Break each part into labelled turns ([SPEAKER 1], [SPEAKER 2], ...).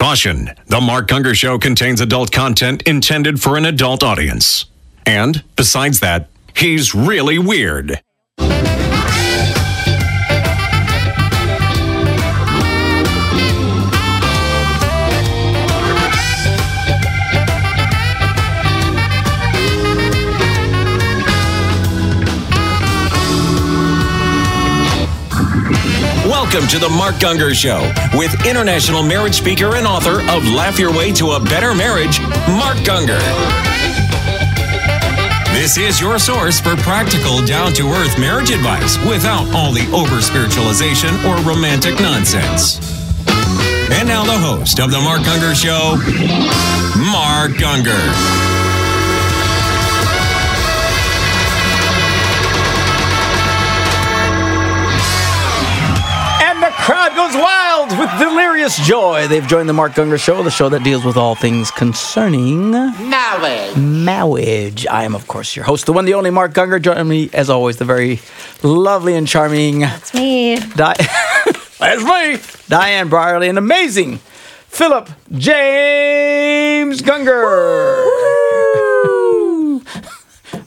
[SPEAKER 1] Caution The Mark Gungor Show contains adult content intended for an adult audience. And, besides that, he's really weird. Welcome to the Mark Gungor Show with international marriage speaker and author of Laugh Your Way to a Better Marriage, Mark Gungor. This is your source for practical, down to earth marriage advice without all the over spiritualization or romantic nonsense. And now, the host of The Mark Gungor Show, Mark
[SPEAKER 2] Gungor. With delirious joy. They've joined the Mark Gungor Show, the show that deals with all things concerning
[SPEAKER 3] Marriage.
[SPEAKER 2] marriage. I am, of course, your host, the one, the only Mark Gungor. Joining me, as always, the very lovely and charming
[SPEAKER 4] It's me.
[SPEAKER 2] Di- That's me, Diane Brierly, and amazing Philip James Gungor.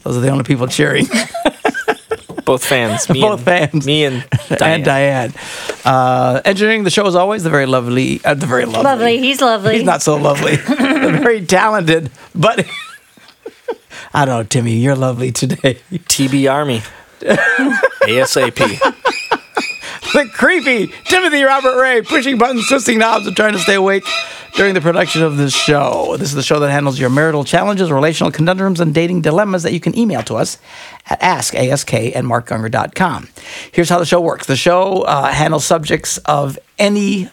[SPEAKER 2] Those are the only people cheering.
[SPEAKER 3] Both fans. Me
[SPEAKER 2] Both
[SPEAKER 3] and,
[SPEAKER 2] fans.
[SPEAKER 3] Me and Diane.
[SPEAKER 2] and Diane. Uh, engineering the show as always, the very lovely, uh, the very lovely.
[SPEAKER 4] Lovely. He's lovely.
[SPEAKER 2] He's not so lovely. the very talented, but I don't know, Timmy. You're lovely today.
[SPEAKER 3] TB Army. ASAP.
[SPEAKER 2] The creepy Timothy Robert Ray, pushing buttons, twisting knobs, and trying to stay awake during the production of this show. This is the show that handles your marital challenges, relational conundrums, and dating dilemmas that you can email to us at askask at markgungor.com. Here's how the show works the show uh, handles subjects of any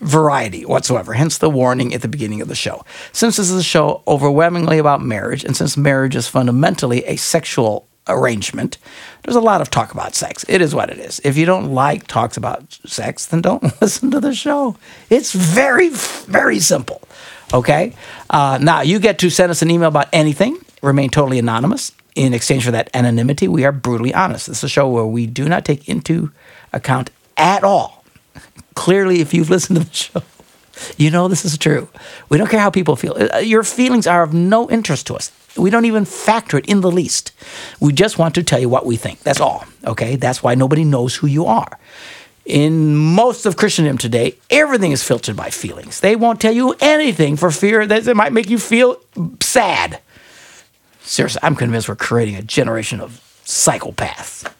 [SPEAKER 2] variety whatsoever, hence the warning at the beginning of the show. Since this is a show overwhelmingly about marriage, and since marriage is fundamentally a sexual arrangement, there's a lot of talk about sex. It is what it is. If you don't like talks about sex, then don't listen to the show. It's very, very simple. Okay? Uh, now, you get to send us an email about anything, remain totally anonymous. In exchange for that anonymity, we are brutally honest. This is a show where we do not take into account at all clearly, if you've listened to the show, you know this is true. We don't care how people feel. Uh, Your feelings are of no interest to us. We don't even factor it in the least. We just want to tell you what we think. That's all. Okay? That's why nobody knows who you are. In most of Christendom today, everything is filtered by feelings. They won't tell you anything for fear that it might make you feel sad. Seriously, I'm convinced we're creating a generation of psychopaths.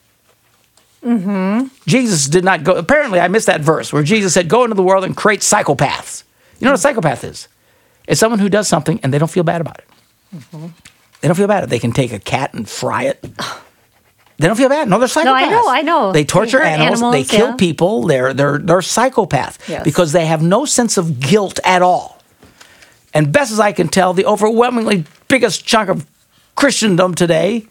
[SPEAKER 2] Mm-hmm. Jesus did not go. Apparently, I missed that verse where Jesus said, Go into the world and create psychopaths. You know what a psychopath is? It's someone who does something and they don't feel bad about it. Mm-hmm. They don't feel bad. They can take a cat and fry it. They don't feel bad. No, they're psychopaths.
[SPEAKER 4] No, I know, I know.
[SPEAKER 2] They
[SPEAKER 4] They
[SPEAKER 2] torture
[SPEAKER 4] hurt
[SPEAKER 2] animals, They kill
[SPEAKER 4] yeah.
[SPEAKER 2] people. They're they're they're psychopaths
[SPEAKER 4] Yes.
[SPEAKER 2] because they have no sense of guilt at all. And best as I can tell, the overwhelmingly biggest chunk of Christendom today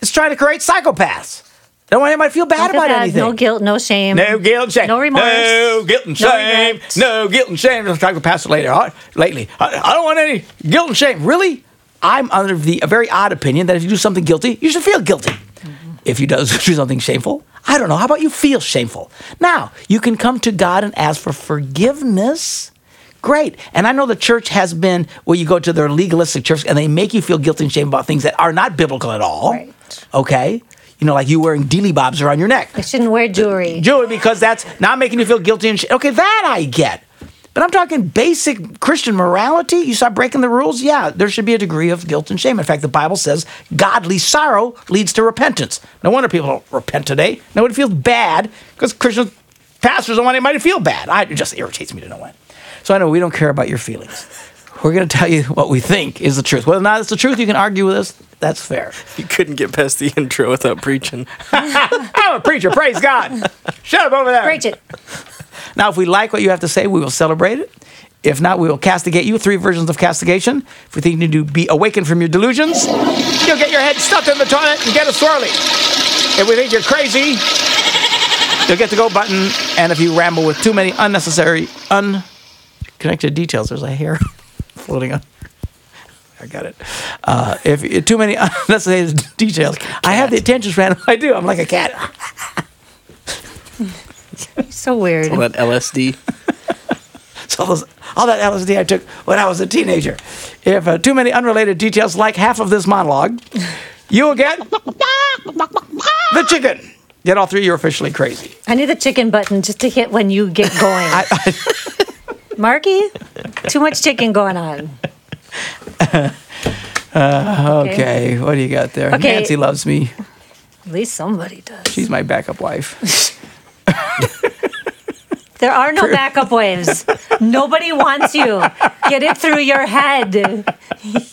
[SPEAKER 2] is trying to create psychopaths. Don't want anybody to feel bad about
[SPEAKER 4] bad.
[SPEAKER 2] anything.
[SPEAKER 4] No guilt, no shame.
[SPEAKER 2] No guilt and shame.
[SPEAKER 4] No remorse.
[SPEAKER 2] No guilt and shame.
[SPEAKER 4] regret.
[SPEAKER 2] No guilt and shame. Let's talk to Pastor later. Huh? Lately, I, I don't want any guilt and shame. Really, I'm under the a very odd opinion that if you do something guilty, you should feel guilty. If you do, do something shameful, I don't know. How about you feel shameful? Now you can come to God and ask for forgiveness. Great. And I know the church has been where you go to their legalistic church and they make you feel guilty and shame about things that are not biblical at all.
[SPEAKER 4] Right.
[SPEAKER 2] Okay. You know, like you wearing dealy bobs around your neck
[SPEAKER 4] I shouldn't wear jewelry.
[SPEAKER 2] Uh, jewelry because that's not making you feel guilty and shit. Okay, that I get. But I'm talking basic Christian morality. You start breaking the rules, yeah, there should be a degree of guilt and shame. In fact, the Bible says godly sorrow leads to repentance. No wonder people don't repent today. Nobody feels bad because Christian pastors don't want anybody to feel bad. I, it just irritates me to no end. So I know we don't care about your feelings. We're going to tell you what we think is the truth. Whether or not it's the truth, you can argue with us. That's fair.
[SPEAKER 3] You couldn't get past the intro without preaching.
[SPEAKER 2] I'm a preacher. Praise God. Shut up over there.
[SPEAKER 4] Preach it.
[SPEAKER 2] Now, if we like what you have to say, we will celebrate it. If not, we will castigate you. Three versions of castigation. If we think you need to be awakened from your delusions, you'll get your head stuffed in the toilet and get a swirly. If we think you're crazy, you'll get the go button. And if you ramble with too many unnecessary, unconnected details, there's a hair floating on. I got it. Uh, if too many unnecessary details, I have the attention span. I do. I'm like a cat.
[SPEAKER 4] So weird.
[SPEAKER 3] All that LSD.
[SPEAKER 2] So all those all that LSD I took when I was a teenager. If uh, too many unrelated details, like half of this monologue, you will get the chicken. Get all three, you're officially crazy.
[SPEAKER 4] I need the chicken button just to hit when you get going.
[SPEAKER 2] I, I,
[SPEAKER 4] Marky, too much chicken going on.
[SPEAKER 2] Uh, okay, what do you got there?
[SPEAKER 4] Okay.
[SPEAKER 2] Nancy loves me.
[SPEAKER 4] At least somebody does.
[SPEAKER 2] She's my backup wife.
[SPEAKER 4] There are no backup waves. Nobody wants you. Get it through your head.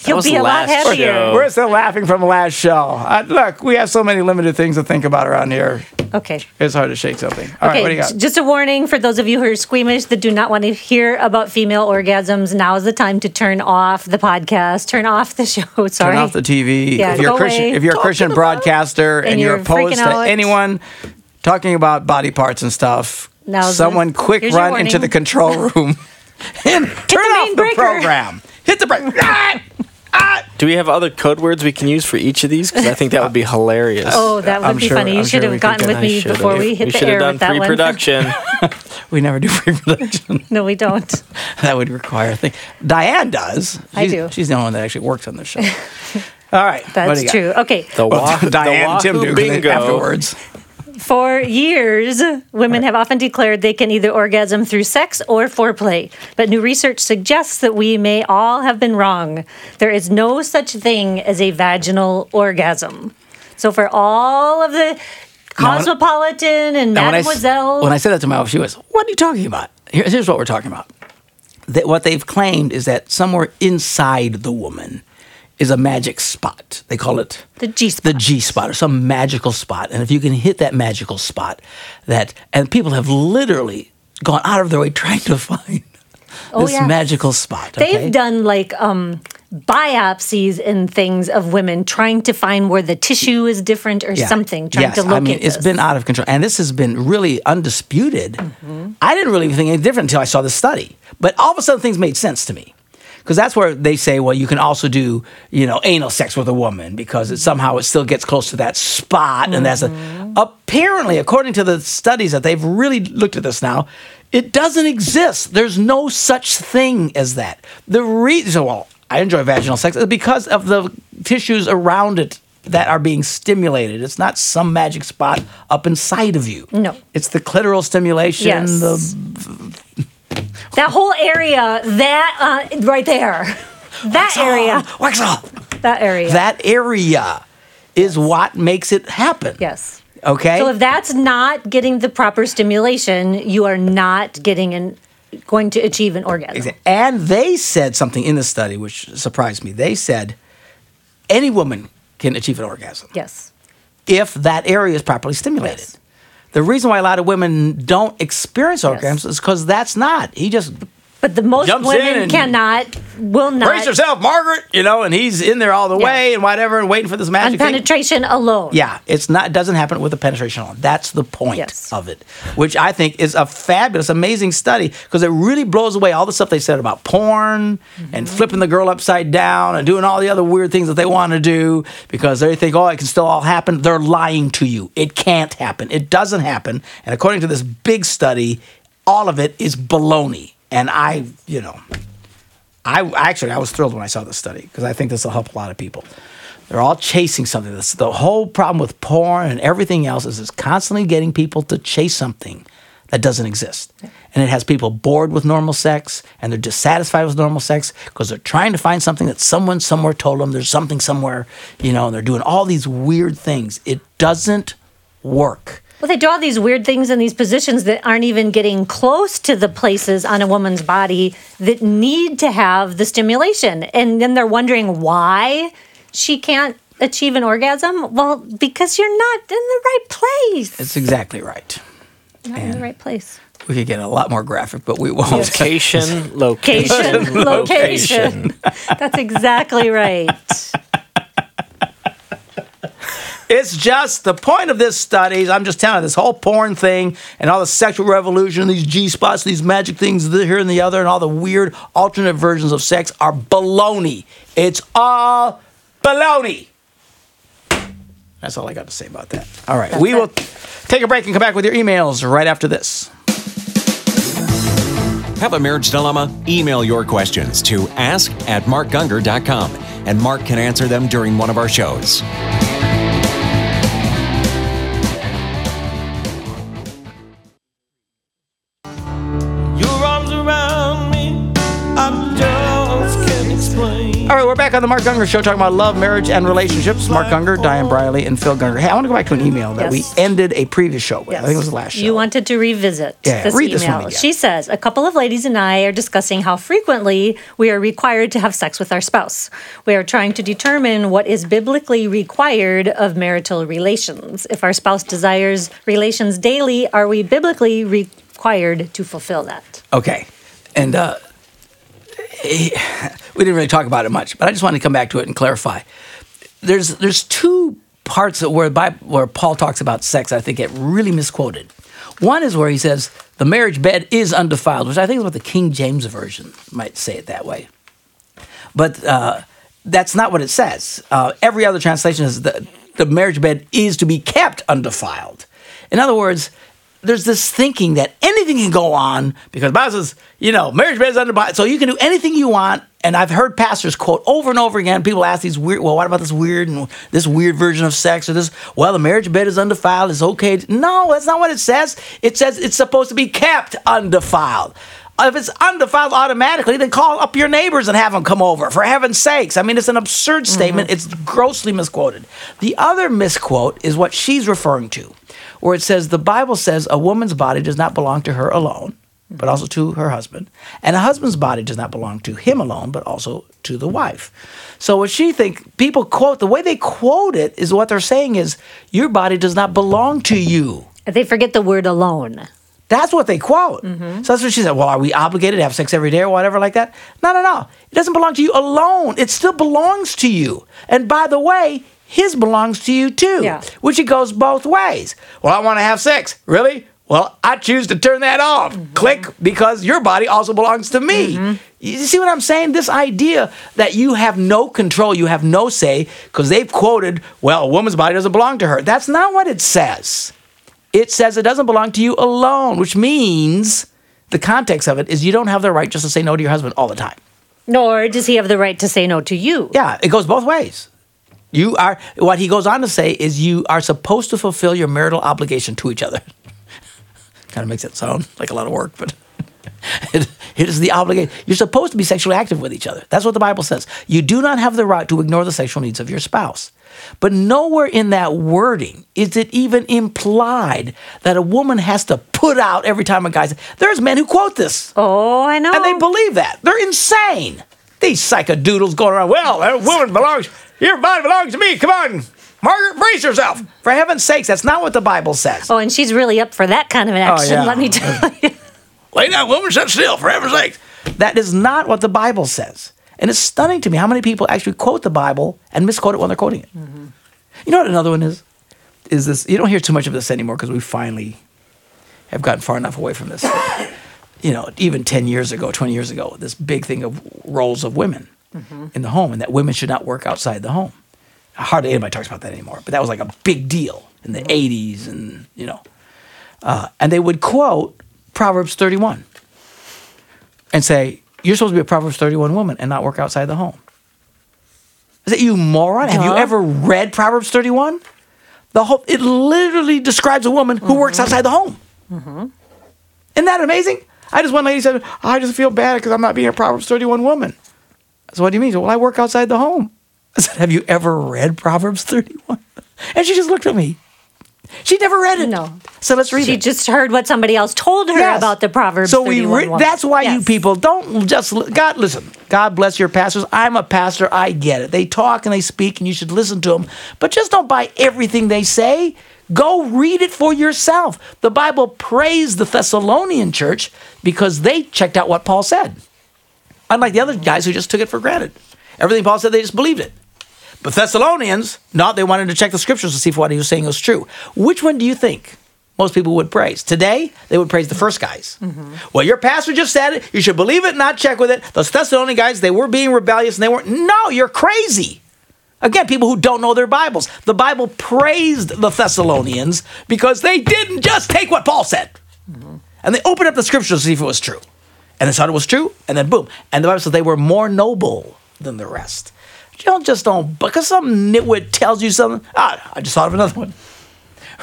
[SPEAKER 4] You'll be a lot
[SPEAKER 3] last
[SPEAKER 4] happier.
[SPEAKER 3] show.
[SPEAKER 2] We're still laughing from the last show. Uh, look, we have so many limited things to think about around here.
[SPEAKER 4] Okay.
[SPEAKER 2] It's hard to shake something. All right,
[SPEAKER 4] Okay,
[SPEAKER 2] what do you got?
[SPEAKER 4] just a warning for those of you who are squeamish that do not want to hear about female orgasms. Now is the time to turn off the podcast, turn off the show. Sorry.
[SPEAKER 2] Turn off the TV.
[SPEAKER 4] Yeah,
[SPEAKER 2] if you're
[SPEAKER 4] go
[SPEAKER 2] Christian,
[SPEAKER 4] away.
[SPEAKER 2] if you're a Christian broadcaster and,
[SPEAKER 4] and
[SPEAKER 2] you're,
[SPEAKER 4] you're
[SPEAKER 2] opposed to anyone talking about body parts and stuff,
[SPEAKER 4] Now's the-
[SPEAKER 2] someone quick
[SPEAKER 4] here's your
[SPEAKER 2] run into the control room and turn
[SPEAKER 4] the
[SPEAKER 2] off
[SPEAKER 4] main
[SPEAKER 2] the
[SPEAKER 4] breaker.
[SPEAKER 2] program. Hit the break. Ah! Ah!
[SPEAKER 3] Do we have other code words we can use for each of these? Because I think that would be hilarious.
[SPEAKER 4] Oh, that would
[SPEAKER 2] I'm
[SPEAKER 4] be
[SPEAKER 2] sure-
[SPEAKER 4] funny. You
[SPEAKER 2] I'm
[SPEAKER 4] should
[SPEAKER 2] sure we
[SPEAKER 4] have
[SPEAKER 2] could
[SPEAKER 4] gotten
[SPEAKER 2] get-
[SPEAKER 4] with
[SPEAKER 2] I
[SPEAKER 4] me
[SPEAKER 3] should've.
[SPEAKER 4] before we hit
[SPEAKER 3] we
[SPEAKER 4] the
[SPEAKER 3] should
[SPEAKER 4] air
[SPEAKER 3] have
[SPEAKER 4] with that one.
[SPEAKER 3] pre-production.
[SPEAKER 2] We never do pre-production.
[SPEAKER 4] No, we don't.
[SPEAKER 2] that would require a thing. Diane does.
[SPEAKER 4] I
[SPEAKER 2] She's-
[SPEAKER 4] do.
[SPEAKER 2] She's the only one that actually works on the show. All right. what do
[SPEAKER 4] That's
[SPEAKER 2] you got?
[SPEAKER 4] true. Okay.
[SPEAKER 3] The,
[SPEAKER 2] Well,
[SPEAKER 3] Wah-
[SPEAKER 2] Diane
[SPEAKER 3] the
[SPEAKER 2] and Tim
[SPEAKER 3] Wahoo
[SPEAKER 2] do 'cause they-
[SPEAKER 3] bingo.
[SPEAKER 2] afterwards.
[SPEAKER 4] For years, women have often declared they can either orgasm through sex or foreplay. But new research suggests that we may all have been wrong. There is no such thing as a vaginal orgasm. So, for all of the
[SPEAKER 2] Now,
[SPEAKER 4] cosmopolitan and
[SPEAKER 2] Now, when I
[SPEAKER 4] mademoiselle,
[SPEAKER 2] When I said that to my wife, she was, "What are you talking about?" Here's, here's what we're talking about. That what they've claimed is that somewhere inside the woman is a magic spot. They call it
[SPEAKER 4] the G spot.
[SPEAKER 2] the G spot or some magical spot. And if you can hit that magical spot, that and people have literally gone out of their way trying to find
[SPEAKER 4] Oh,
[SPEAKER 2] this
[SPEAKER 4] yeah.
[SPEAKER 2] magical spot.
[SPEAKER 4] They've done like um, biopsies and things of women trying to find where the tissue is different or
[SPEAKER 2] Yeah.
[SPEAKER 4] something, trying
[SPEAKER 2] yes,
[SPEAKER 4] to locate
[SPEAKER 2] I mean, it's
[SPEAKER 4] this.
[SPEAKER 2] been out of control, and this has been really undisputed.
[SPEAKER 4] Mm-hmm.
[SPEAKER 2] I didn't really think any different until I saw this study, but all of a sudden things made sense to me. Because that's where they say, well, you can also do, you know, anal sex with a woman because it somehow it still gets close to that spot, and that's a
[SPEAKER 4] Mm-hmm.
[SPEAKER 2] apparently, according to the studies that they've really looked at this now, it doesn't exist. There's no such thing as that. The reason, well, I enjoy vaginal sex is because of the tissues around it that are being stimulated. It's not some magic spot up inside of you.
[SPEAKER 4] No.
[SPEAKER 2] It's the clitoral stimulation,
[SPEAKER 4] Yes.
[SPEAKER 2] the
[SPEAKER 4] that whole area, that uh, right there, that area,
[SPEAKER 2] wax off.
[SPEAKER 4] that area.
[SPEAKER 2] That area is what makes it happen.
[SPEAKER 4] yes.
[SPEAKER 2] Okay.
[SPEAKER 4] So if that's not getting the proper stimulation, you are not getting an going to achieve an orgasm.
[SPEAKER 2] And they said something in the study which surprised me. They said any woman can achieve an orgasm
[SPEAKER 4] Yes.
[SPEAKER 2] if that area is properly stimulated.
[SPEAKER 4] Yes.
[SPEAKER 2] The reason why a lot of women don't experience
[SPEAKER 4] Yes.
[SPEAKER 2] orgasms is because that's not. He just
[SPEAKER 4] But the most
[SPEAKER 2] Jumps
[SPEAKER 4] women
[SPEAKER 2] and-
[SPEAKER 4] cannot, will not,
[SPEAKER 2] brace yourself, Margaret. You know, and he's in there all the
[SPEAKER 4] Yeah.
[SPEAKER 2] way and whatever, and waiting for this
[SPEAKER 4] on
[SPEAKER 2] magic thing.
[SPEAKER 4] penetration alone.
[SPEAKER 2] Yeah, it's not. It doesn't happen with the penetration alone. That's the point
[SPEAKER 4] Yes.
[SPEAKER 2] of it, which I think is a fabulous, amazing study because it really blows away all the stuff they said about porn and mm-hmm. flipping the girl upside down and doing all the other weird things that they want to do because they think, oh, it can still all happen. They're lying to you. It can't happen. It doesn't happen. And according to this big study, all of it is baloney. And I, you know, I actually I was thrilled when I saw this study because I think this will help a lot of people. They're all chasing something. That's the whole problem with porn and everything else is it's constantly getting people to chase something that doesn't exist. And it has people bored with normal sex and they're dissatisfied with normal sex because they're trying to find something that someone somewhere told them there's something somewhere, you know, and they're doing all these weird things. It doesn't work.
[SPEAKER 4] Well, they do all these weird things in these positions that aren't even getting close to the places on a woman's body that need to have the stimulation. And then they're wondering why she can't achieve an orgasm. Well, because you're not in the right place.
[SPEAKER 2] That's exactly right.
[SPEAKER 4] not in the right place.
[SPEAKER 2] We could get a lot more graphic, but we won't.
[SPEAKER 3] Location,
[SPEAKER 4] Location,
[SPEAKER 3] location,
[SPEAKER 4] location. That's exactly right.
[SPEAKER 2] It's just the point of this study. is I'm just telling you, this whole porn thing and all the sexual revolution, these G spots, these magic things here and the other, and all the weird alternate versions of sex are baloney. It's all baloney. That's all I got to say about that. All right, we
[SPEAKER 4] it.
[SPEAKER 2] will take a break and come back with your emails right after this.
[SPEAKER 1] Have a marriage dilemma? Email your questions to ask at markgungor.com and Mark can answer them during one of our shows.
[SPEAKER 2] Back on the Mark Gungor Show talking about love, marriage, and relationships. Mark Gungor, Diane Brierly, and Phil Gungor. Hey, I want to go back to an email that
[SPEAKER 4] Yes.
[SPEAKER 2] we ended a previous show with. I think it was the last show.
[SPEAKER 4] You wanted to revisit
[SPEAKER 2] Yeah,
[SPEAKER 4] this
[SPEAKER 2] read this one
[SPEAKER 4] email.
[SPEAKER 2] again.
[SPEAKER 4] she says, A couple of ladies and I are discussing how frequently we are required to have sex with our spouse. We are trying to determine what is biblically required of marital relations. If our spouse desires relations daily, are we biblically required to fulfill that?
[SPEAKER 2] Okay. And uh, we didn't really talk about it much, but I just wanted to come back to it and clarify. There's there's two parts that where Bible, where Paul talks about sex. I think get really misquoted. One is where he says the marriage bed is undefiled, which I think is what the King James version might say it that way. But uh, that's not what it says. Uh, every other translation is the the marriage bed is to be kept undefiled. In other words, there's this thinking that anything can go on because the Bible says, you know, marriage bed is undefiled, so you can do anything you want. And I've heard pastors quote over and over again. People ask these weird, well, what about this weird and this weird version of sex or this? Well, the marriage bed is undefiled. It's okay. No, that's not what it says. It says it's supposed to be kept undefiled. If it's undefiled automatically, then call up your neighbors and have them come over. For heaven's sakes. I mean, it's an absurd statement. Mm-hmm. It's grossly misquoted. The other misquote is what she's referring to, where it says the Bible says a woman's body does not belong to her alone, but also to her husband. And a husband's body does not belong to him alone, but also to the wife. So what she think people quote, the way they quote it is what they're saying is your body does not belong to you.
[SPEAKER 4] They forget the word alone.
[SPEAKER 2] That's what they quote. Mm-hmm. So that's what she said. Well, are we obligated to have sex every day or whatever like that? No, no, no. It doesn't belong to you alone. It still belongs to you. And by the way, his belongs to you too.
[SPEAKER 4] Yeah.
[SPEAKER 2] Which it goes both ways. Well, I want to have sex. Really? Well, I choose to turn that off. Mm-hmm. Click, because your body also belongs to me. Mm-hmm. You see what I'm saying? This idea that you have no control, you have no say, because they've quoted, well, a woman's body doesn't belong to her. That's not what it says it says it doesn't belong to you alone, which means the context of it is you don't have the right just to say no to your husband all the time.
[SPEAKER 4] Nor does he have the right to say no to you.
[SPEAKER 2] Yeah, it goes both ways. You are what he goes on to say is you are supposed to fulfill your marital obligation to each other. kind of makes it sound like a lot of work, but it, it is the obligation. You're supposed to be sexually active with each other. That's what the Bible says. You do not have the right to ignore the sexual needs of your spouse. But nowhere in that wording is it even implied that a woman has to put out every time a guy says, There's men who quote this.
[SPEAKER 4] Oh, I know.
[SPEAKER 2] And they believe that. They're insane. These psychodoodles going around, well, a woman belongs, your body belongs to me. Come on, Margaret, brace yourself. For heaven's sakes, that's not what the Bible says.
[SPEAKER 4] oh, and she's really up for that kind of an oh, action,
[SPEAKER 2] yeah.
[SPEAKER 4] let me tell you.
[SPEAKER 2] Lay down, woman, sit still, for heaven's sakes. That is not what the Bible says. And it's stunning to me how many people actually quote the Bible and misquote it when they're quoting it. Mm-hmm. You know what another one is? Is this, you don't hear too much of this anymore because we finally have gotten far enough away from this. you know, even 10 years ago, 20 years ago, this big thing of roles of women Mm-hmm. in the home and that women should not work outside the home. Hardly anybody talks about that anymore, but that was like a big deal in the mm-hmm. 80s and, you know. Uh, and they would quote Proverbs 31 and say, You're supposed to be a Proverbs 31 woman and not work outside the home. Is it you moron? Have you ever read Proverbs 31? The whole it literally describes a woman who works mm-hmm. outside the home. Isn't that amazing? I just one lady said, I just feel bad because I'm not being a Proverbs 31 woman. So what do you mean? She said, well, I work outside the home. I said, Have you ever read Proverbs 31? And she just looked at me. She never read it.
[SPEAKER 4] No.
[SPEAKER 2] So let's read
[SPEAKER 4] She
[SPEAKER 2] it.
[SPEAKER 4] just heard what somebody else told her
[SPEAKER 2] Yes.
[SPEAKER 4] about the Proverbs.
[SPEAKER 2] So we
[SPEAKER 4] 31
[SPEAKER 2] re- that's why you people don't just God listen. God bless your pastors. I'm a pastor. I get it. They talk and they speak, and you should listen to them. But just don't buy everything they say. Go read it for yourself. The Bible praised the Thessalonian church because they checked out what Paul said. Unlike the other guys who just took it for granted. Everything Paul said, they just believed it. But Thessalonians, not they wanted to check the scriptures to see if what he was saying was true. Which one do you think most people would praise? Today, they would praise the first guys. Mm-hmm. Well, your pastor just said it. You should believe it, not check with it. Those Thessalonian guys, they were being rebellious and they weren't. No, you're crazy. Again, people who don't know their Bibles. The Bible praised the Thessalonians because they didn't just take what Paul said. Mm-hmm. And they opened up the scriptures to see if it was true. And they thought it was true, and then boom. And the Bible says they were more noble than the rest. You don't just don't, because some nitwit tells you something. Ah, I just thought of another one.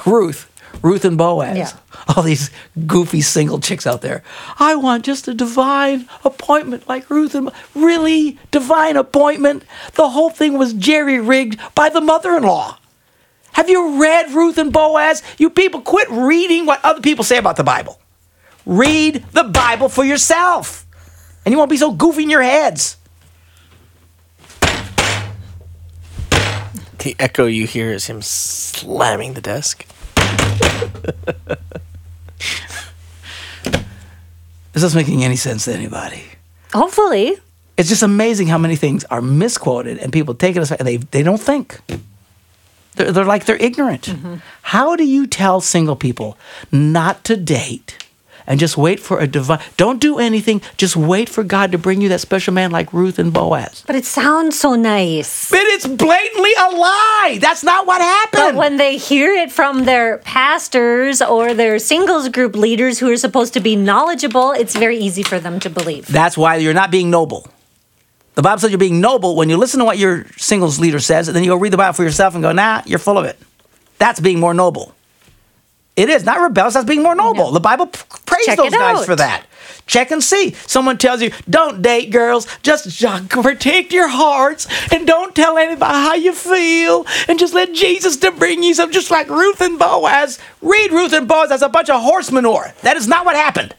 [SPEAKER 2] Ruth, Ruth and Boaz.
[SPEAKER 4] Yeah.
[SPEAKER 2] All these goofy single chicks out there. I want just a divine appointment like Ruth and Bo- really divine appointment. The whole thing was jerry rigged by the mother-in-law. Have you read Ruth and Boaz? You people quit reading what other people say about the Bible. Read the Bible for yourself. And you won't be so goofy in your heads.
[SPEAKER 3] The echo you hear is him slamming the desk.
[SPEAKER 2] Is this making any sense to anybody?
[SPEAKER 4] Hopefully.
[SPEAKER 2] It's just amazing how many things are misquoted and people take it as and they they don't think. They're, they're like they're ignorant. Mm-hmm. How do you tell single people not to date and just wait for a divine? Don't do anything. Just wait for God to bring you that special man like Ruth and Boaz.
[SPEAKER 4] But it sounds so nice.
[SPEAKER 2] But it's blatantly a lie. That's not what happened.
[SPEAKER 4] But when they hear it from their pastors or their singles group leaders who are supposed to be knowledgeable, it's very easy for them to believe.
[SPEAKER 2] That's why you're not being noble. The Bible says you're being noble when you listen to what your singles leader says, and then you go read the Bible for yourself and go, nah, you're full of it. That's being more noble. It is not rebellious. That's being more noble. The Bible p- praised
[SPEAKER 4] Check
[SPEAKER 2] those guys
[SPEAKER 4] out.
[SPEAKER 2] for that. Check and see. Someone tells you, don't date girls. Just, just protect your hearts and don't tell anybody how you feel and just let Jesus to bring you some, just like Ruth and Boaz. Read Ruth and Boaz as a bunch of horse manure. That is not what happened.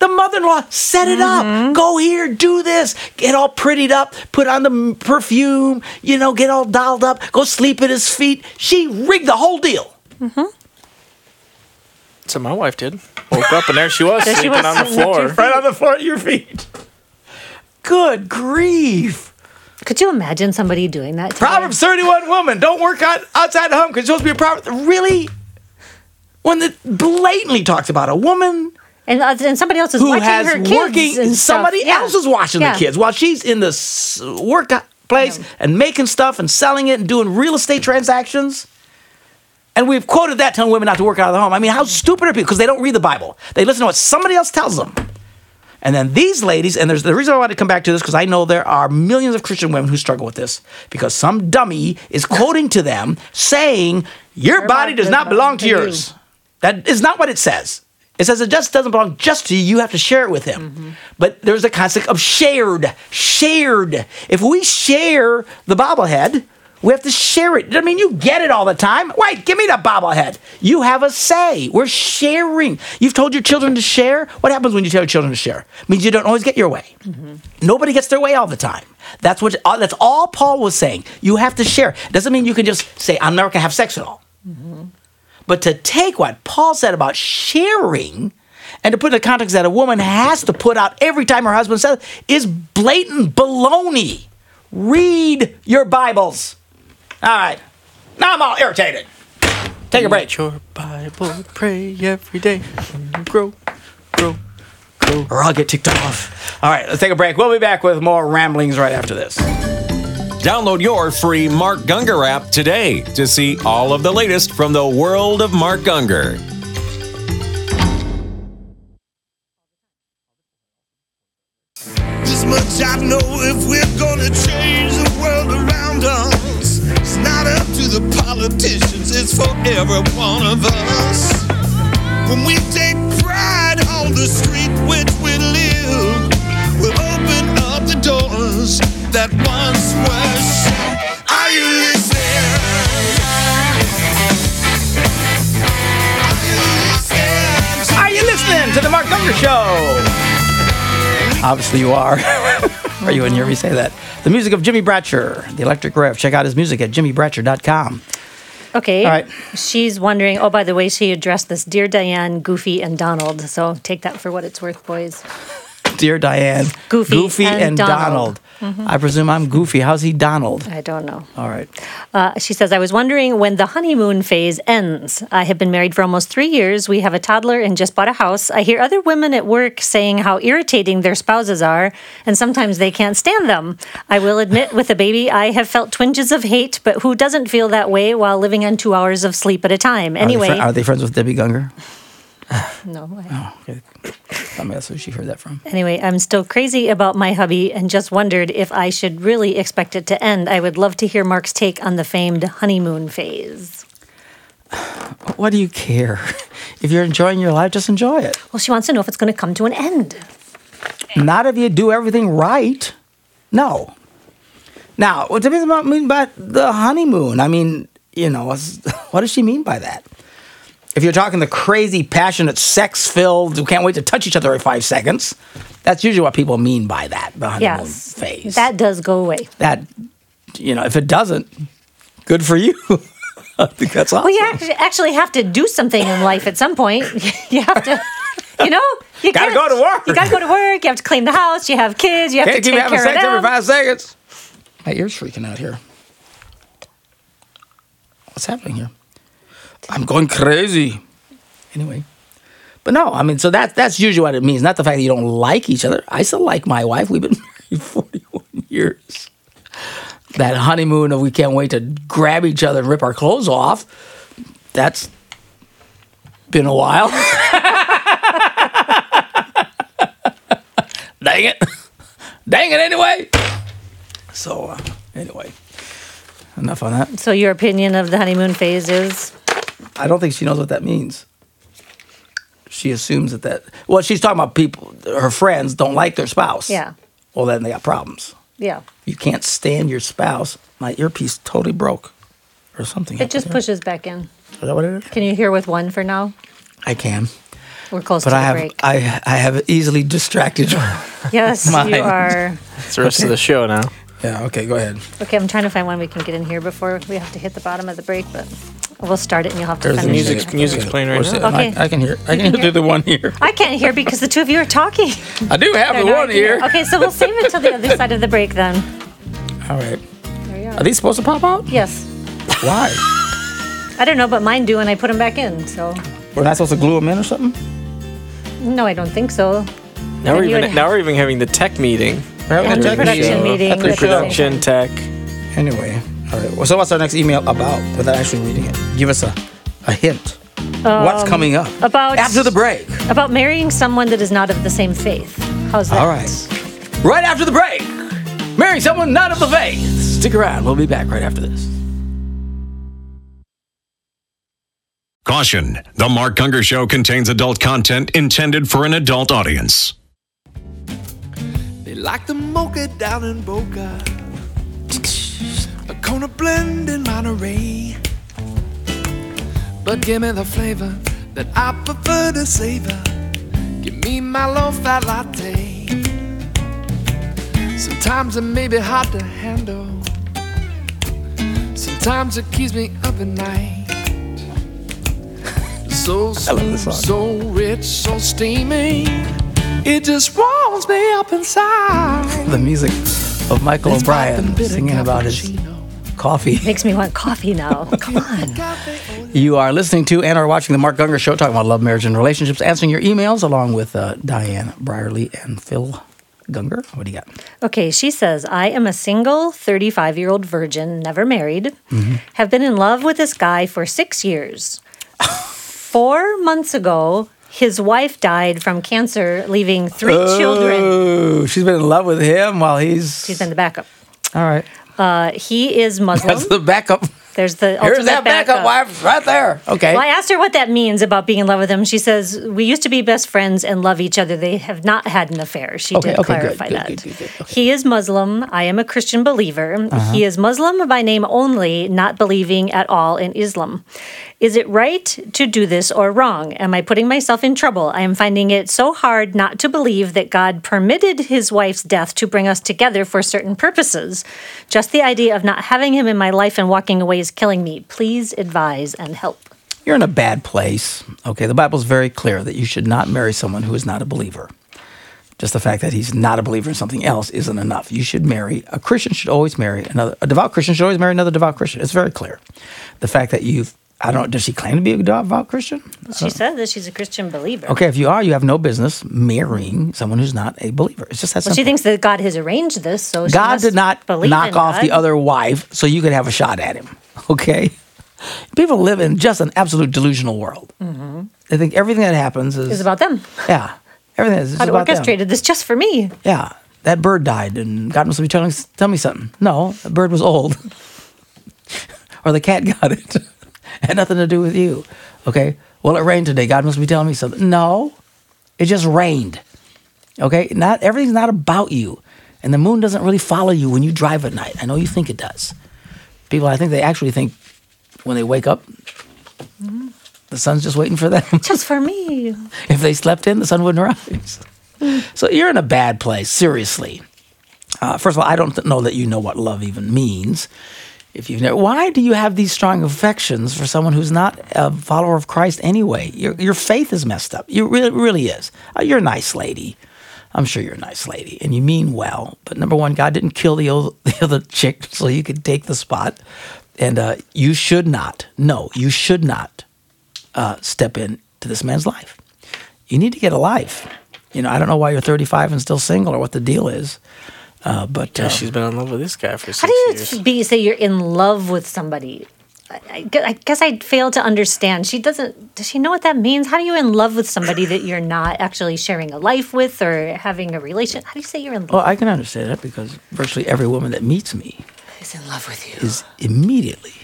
[SPEAKER 2] The mother-in-law set it
[SPEAKER 4] Mm-hmm.
[SPEAKER 2] up. Go here, do this. Get all prettied up, put on the perfume, you know, get all dolled up, go sleep at his feet. She rigged the whole deal.
[SPEAKER 3] So my wife did. Woke up and there she was
[SPEAKER 4] There she
[SPEAKER 3] sleeping
[SPEAKER 4] was
[SPEAKER 3] on the
[SPEAKER 4] sitting at your
[SPEAKER 3] floor.
[SPEAKER 4] feet.
[SPEAKER 2] Right on the floor at your feet. Good grief.
[SPEAKER 4] Could you imagine somebody doing that? Today?
[SPEAKER 2] Proverbs 31 woman, don't work out outside the home because you're supposed to be a proverb. Really? When it blatantly talks about a woman
[SPEAKER 4] And, uh, and somebody else is
[SPEAKER 2] who
[SPEAKER 4] watching
[SPEAKER 2] has
[SPEAKER 4] her kids
[SPEAKER 2] working,
[SPEAKER 4] and stuff.
[SPEAKER 2] somebody
[SPEAKER 4] Yeah.
[SPEAKER 2] else is watching
[SPEAKER 4] Yeah.
[SPEAKER 2] the kids while she's in the s- workplace and making stuff and selling it and doing real estate transactions. And we've quoted that telling women not to work out of the home. I mean, how stupid are people? Because they don't read the Bible. They listen to what somebody else tells them. And then these ladies, and there's the reason I want to come back to this because I know there are millions of Christian women who struggle with this because some dummy is quoting to them saying, Your, body
[SPEAKER 4] body
[SPEAKER 2] does not belong to
[SPEAKER 4] belong to
[SPEAKER 2] yours. That is not what it says. It says it just doesn't belong just to you. You have to share it with him. Mm-hmm. But there's a concept of shared. Shared. If we share the bobblehead, we have to share it. I mean, you get it all the time. Wait, give me the bobblehead. You have a say. We're sharing. You've told your children to share. What happens when you tell your children to share? It means you don't always get your way. Nobody gets their way all the time. That's what. uh, That's all Paul was saying. You have to share. Doesn't mean you can just say, "I'm never gonna have sex at all." But to take what Paul said about sharing and to put in the context that a woman has to put out every time her husband says is blatant baloney. Read your Bibles. All right. Now I'm all irritated. Take a break.
[SPEAKER 3] Read your Bible, pray every day, and grow, grow, grow.
[SPEAKER 2] Or I'll get ticked off. All right, let's take a break. We'll be back with more ramblings right after this.
[SPEAKER 1] Download your free Mark Gungor app today to see all of the latest from the world of Mark Gungor.
[SPEAKER 5] This much I know if we're gonna change the world around us, it's not up to the politicians, it's for every one of us. When we take pride on the street which we live, we'll open up the doors that once were shut. Are you listening? Are you listening?
[SPEAKER 2] Are you listening to the Mark Gungor Show? Obviously, you are. or you wouldn't hear me say that. The music of Jimmy Bratcher, the Electric Rev. Check out his music at jimmybratcher.com.
[SPEAKER 4] Okay.
[SPEAKER 2] All right.
[SPEAKER 4] She's wondering. Oh, by the way, she addressed this, dear Diane, Goofy, and Donald. So take that for what it's worth, boys.
[SPEAKER 2] Dear Diane,
[SPEAKER 4] Goofy
[SPEAKER 2] and,
[SPEAKER 4] and
[SPEAKER 2] Donald.
[SPEAKER 4] Donald.
[SPEAKER 2] I presume I'm Goofy. How's he Donald?
[SPEAKER 4] I don't know.
[SPEAKER 2] All right.
[SPEAKER 4] Uh, she says, I was wondering when the honeymoon phase ends. I have been married for almost three years. We have a toddler and just bought a house. I hear other women at work saying how irritating their spouses are, and sometimes they can't stand them. I will admit, with a baby, I have felt twinges of hate, but who doesn't feel that way while living on two hours of sleep at a time?
[SPEAKER 2] Are they
[SPEAKER 4] Anyway.
[SPEAKER 2] are they friends with Debbie Gungor?
[SPEAKER 4] No. I- oh,
[SPEAKER 2] Okay. I mean, that's who she heard that from.
[SPEAKER 4] Anyway, I'm still crazy about my hubby and just wondered if I should really expect it to end. I would love to hear Mark's take on the famed honeymoon phase.
[SPEAKER 2] What do you care? If you're enjoying your life, just enjoy it.
[SPEAKER 4] Well, she wants to know if it's going to come to an end.
[SPEAKER 2] Not if you do everything right. No. Now, what does it mean by the honeymoon? I mean, you know, what does she mean by that? If you're talking the crazy, passionate, sex filled, who can't wait to touch each other every five seconds, that's usually what people mean by that, the honeymoon
[SPEAKER 4] Yes.
[SPEAKER 2] phase.
[SPEAKER 4] That does go away.
[SPEAKER 2] that, you know, if it doesn't, good for you. I think that's awesome.
[SPEAKER 4] Well, you actually, actually have to do something in life at some point. You have to, you know, you
[SPEAKER 2] Gotta go to work.
[SPEAKER 4] You got to go to work. You have to clean the house. You have kids. You have
[SPEAKER 2] Can't
[SPEAKER 4] to
[SPEAKER 2] keep
[SPEAKER 4] take
[SPEAKER 2] having
[SPEAKER 4] care of
[SPEAKER 2] sex every five seconds. My ear's freaking out here. What's happening here? I'm going crazy. Anyway. But no, I mean, so that that's usually what it means. Not the fact that you don't like each other. I still like my wife. We've been married 41 years. That honeymoon of we can't wait to grab each other and rip our clothes off. That's been a while. Dang it. Dang it anyway. So, uh, anyway, enough on that.
[SPEAKER 4] So your opinion of the honeymoon phase is
[SPEAKER 2] I don't think she knows what that means. She assumes that that, well, she's talking about people, her friends don't like their spouse.
[SPEAKER 4] Yeah.
[SPEAKER 2] Well, then they got problems.
[SPEAKER 4] yeah.
[SPEAKER 2] You can't stand your spouse. My earpiece totally broke or something.
[SPEAKER 4] It just
[SPEAKER 2] happened
[SPEAKER 4] pushes back in.
[SPEAKER 2] Is that what it is?
[SPEAKER 4] Can you hear with one for now?
[SPEAKER 2] I can.
[SPEAKER 4] We're close
[SPEAKER 2] But
[SPEAKER 4] to
[SPEAKER 2] I
[SPEAKER 4] the
[SPEAKER 2] have,
[SPEAKER 4] break.
[SPEAKER 2] I, I have easily distracted.
[SPEAKER 4] yes,
[SPEAKER 2] Mine.
[SPEAKER 4] you are.
[SPEAKER 3] It's the rest of the show now.
[SPEAKER 2] Yeah, okay, go ahead.
[SPEAKER 4] Okay, I'm trying to find one we can get in here before we have to hit the bottom of the break, but we'll start it and you'll have to
[SPEAKER 2] There's the
[SPEAKER 4] finish
[SPEAKER 3] Music's,
[SPEAKER 4] it.
[SPEAKER 3] music's playing right
[SPEAKER 2] Where's
[SPEAKER 3] now.
[SPEAKER 2] it?
[SPEAKER 4] Okay.
[SPEAKER 2] I, I can hear. I can,
[SPEAKER 4] can
[SPEAKER 2] hear
[SPEAKER 4] hear-
[SPEAKER 2] the one here.
[SPEAKER 4] I can't hear because the two of you are talking.
[SPEAKER 2] I do have the
[SPEAKER 4] No,
[SPEAKER 2] one here.
[SPEAKER 4] Okay, so we'll save it till the other side of the break then.
[SPEAKER 2] All right.
[SPEAKER 4] There you
[SPEAKER 2] Are
[SPEAKER 4] are.
[SPEAKER 2] these supposed to pop out?
[SPEAKER 4] Yes.
[SPEAKER 2] Why?
[SPEAKER 4] I don't know, but mine do, and I put them back in. So
[SPEAKER 2] We're not supposed to glue them in or something?
[SPEAKER 4] no, I don't think so.
[SPEAKER 3] Now we're even now we're even having the tech meeting.
[SPEAKER 2] We're having
[SPEAKER 4] And
[SPEAKER 2] a
[SPEAKER 4] the
[SPEAKER 2] tech
[SPEAKER 4] production meeting
[SPEAKER 2] After
[SPEAKER 4] with the-
[SPEAKER 2] show.
[SPEAKER 3] Production tech.
[SPEAKER 2] Anyway, all right. Well, so what's our next email about without actually reading it? Give us a, a hint. what's coming up?
[SPEAKER 4] Um, about-
[SPEAKER 2] after the break.
[SPEAKER 4] About marrying someone that is not of the same faith. How's that?
[SPEAKER 2] All right. Right after the break. Marrying someone not of the faith. Stick around. We'll be back right after this.
[SPEAKER 1] Caution The Mark Gungor Show contains adult content intended for an adult audience.
[SPEAKER 5] Like the mocha down in Boca. A Kona blend in Monterey. But give me the flavor that I prefer to savor. Give me my low fat latte. Sometimes it may be hard to handle. Sometimes it keeps me up at night. So smooth, so rich, so steamy. It just warms me up inside.
[SPEAKER 2] The music of Michael
[SPEAKER 5] Let's
[SPEAKER 2] O'Brien singing about his coffee.
[SPEAKER 4] Makes me want coffee now. Come on.
[SPEAKER 2] You are listening to and are watching the Mark Gungor Show, talking about love, marriage, and relationships, answering your emails along with uh, Diane Brierly and Phil Gungor. What do you got?
[SPEAKER 4] Okay, she says, I am a single 35 year old virgin, never married, have been in love with this guy for six years. Four months ago, his wife died from cancer, leaving three children.
[SPEAKER 2] Oh, she's been in love with him while he's.
[SPEAKER 4] She's been the backup.
[SPEAKER 2] All right.
[SPEAKER 4] Uh, he is Muslim.
[SPEAKER 2] That's the backup.
[SPEAKER 4] There's the
[SPEAKER 2] Here's that backup, wife right there. Okay.
[SPEAKER 4] Well, I asked her what that means about being in love with him. She says, We used to be best friends and love each other. They have not had an affair. She
[SPEAKER 2] Okay,
[SPEAKER 4] did
[SPEAKER 2] okay,
[SPEAKER 4] clarify
[SPEAKER 2] good,
[SPEAKER 4] that.
[SPEAKER 2] good, good, okay.
[SPEAKER 4] He is Muslim. I am a Christian believer.
[SPEAKER 2] Uh-huh.
[SPEAKER 4] He is Muslim by name only, not believing at all in Islam. Is it right to do this or wrong? Am I putting myself in trouble? I am finding it so hard not to believe that God permitted his wife's death to bring us together for certain purposes. Just the idea of not having him in my life and walking away is killing me. Please advise and help.
[SPEAKER 2] You're in a bad place. Okay. The Bible's very clear that you should not marry someone who is not a believer. Just the fact that he's not a believer in something else isn't enough. You should marry a Christian should always marry another a devout Christian should always marry another devout Christian. It's very clear. The fact that you've I don't does she claim to be a devout Christian?
[SPEAKER 4] She said that she's a Christian believer.
[SPEAKER 2] Okay, if you are, you have no business marrying someone who's not a believer. It's just that
[SPEAKER 4] Well,
[SPEAKER 2] simple.
[SPEAKER 4] she thinks that God has arranged this, so she
[SPEAKER 2] God did not
[SPEAKER 4] believe
[SPEAKER 2] knock off the other wife so you could have a shot at him. Okay? People live in just an absolute delusional world. Mm-hmm. They think everything that happens is,
[SPEAKER 4] about them.
[SPEAKER 2] yeah, everything is,
[SPEAKER 4] I'd
[SPEAKER 2] about them.
[SPEAKER 4] orchestrated this just for me.
[SPEAKER 2] Yeah, that bird died, and God must be telling tell me something. No, the bird was old, or the cat got it. Had nothing to do with you. Okay. Well, it rained today. God must be telling me something. No, it just rained. Okay. Not everything's not about you, and the moon doesn't really follow you when you drive at night. I know you think it does. People, I think they actually think when they wake up, the sun's just waiting for them.
[SPEAKER 4] Just for me.
[SPEAKER 2] if they slept in, the sun wouldn't rise. So you're in a bad place, seriously. Uh, first of all, I don't know that you know what love even means. If you've never, why do you have these strong affections for someone who's not a follower of Christ anyway? Your your faith is messed up. You really really is. Uh, you're a nice lady. I'm sure you're a nice lady, and you mean well. But number one, God didn't kill the other, the other chick so you could take the spot, and uh, you should not. No, you should not uh, step in to this man's life. You need to get a life. You know, I don't know why you're 35 and still single or what the deal is, uh, but uh,
[SPEAKER 3] she's been in love with this guy for six
[SPEAKER 4] How do you
[SPEAKER 3] years.
[SPEAKER 4] be say you're in love with somebody? I, guess I fail to understand. She doesn't. Does she know what that means? How do you in love with somebody that you're not actually sharing a life with or having a relation? How do you say you're in love?
[SPEAKER 2] well, I can understand that because virtually every woman that meets me
[SPEAKER 4] Is in love with you.
[SPEAKER 2] is immediately.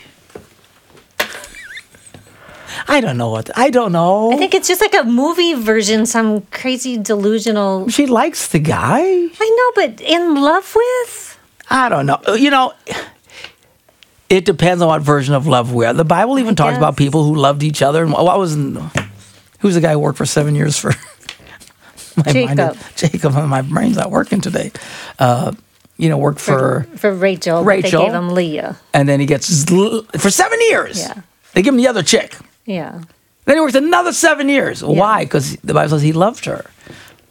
[SPEAKER 2] I don't know what. I don't know.
[SPEAKER 4] I think it's just like a movie version, some crazy delusional.
[SPEAKER 2] she likes the guy.
[SPEAKER 4] I know, but in love with?
[SPEAKER 2] I don't know. You know, it depends on what version of love we're. The Bible even talks about people who loved each other. And what was who's the guy who worked for seven years for my mind
[SPEAKER 4] Jacob.
[SPEAKER 2] is- Jacob, my brain's not working today. Uh, you know, worked for,
[SPEAKER 4] For Rachel. but
[SPEAKER 2] Rachel.
[SPEAKER 4] They gave him Leah.
[SPEAKER 2] and then he gets for seven years.
[SPEAKER 4] Yeah.
[SPEAKER 2] They give him the other chick.
[SPEAKER 4] Yeah.
[SPEAKER 2] Then he works another seven years. Why? Because the Bible says he loved her.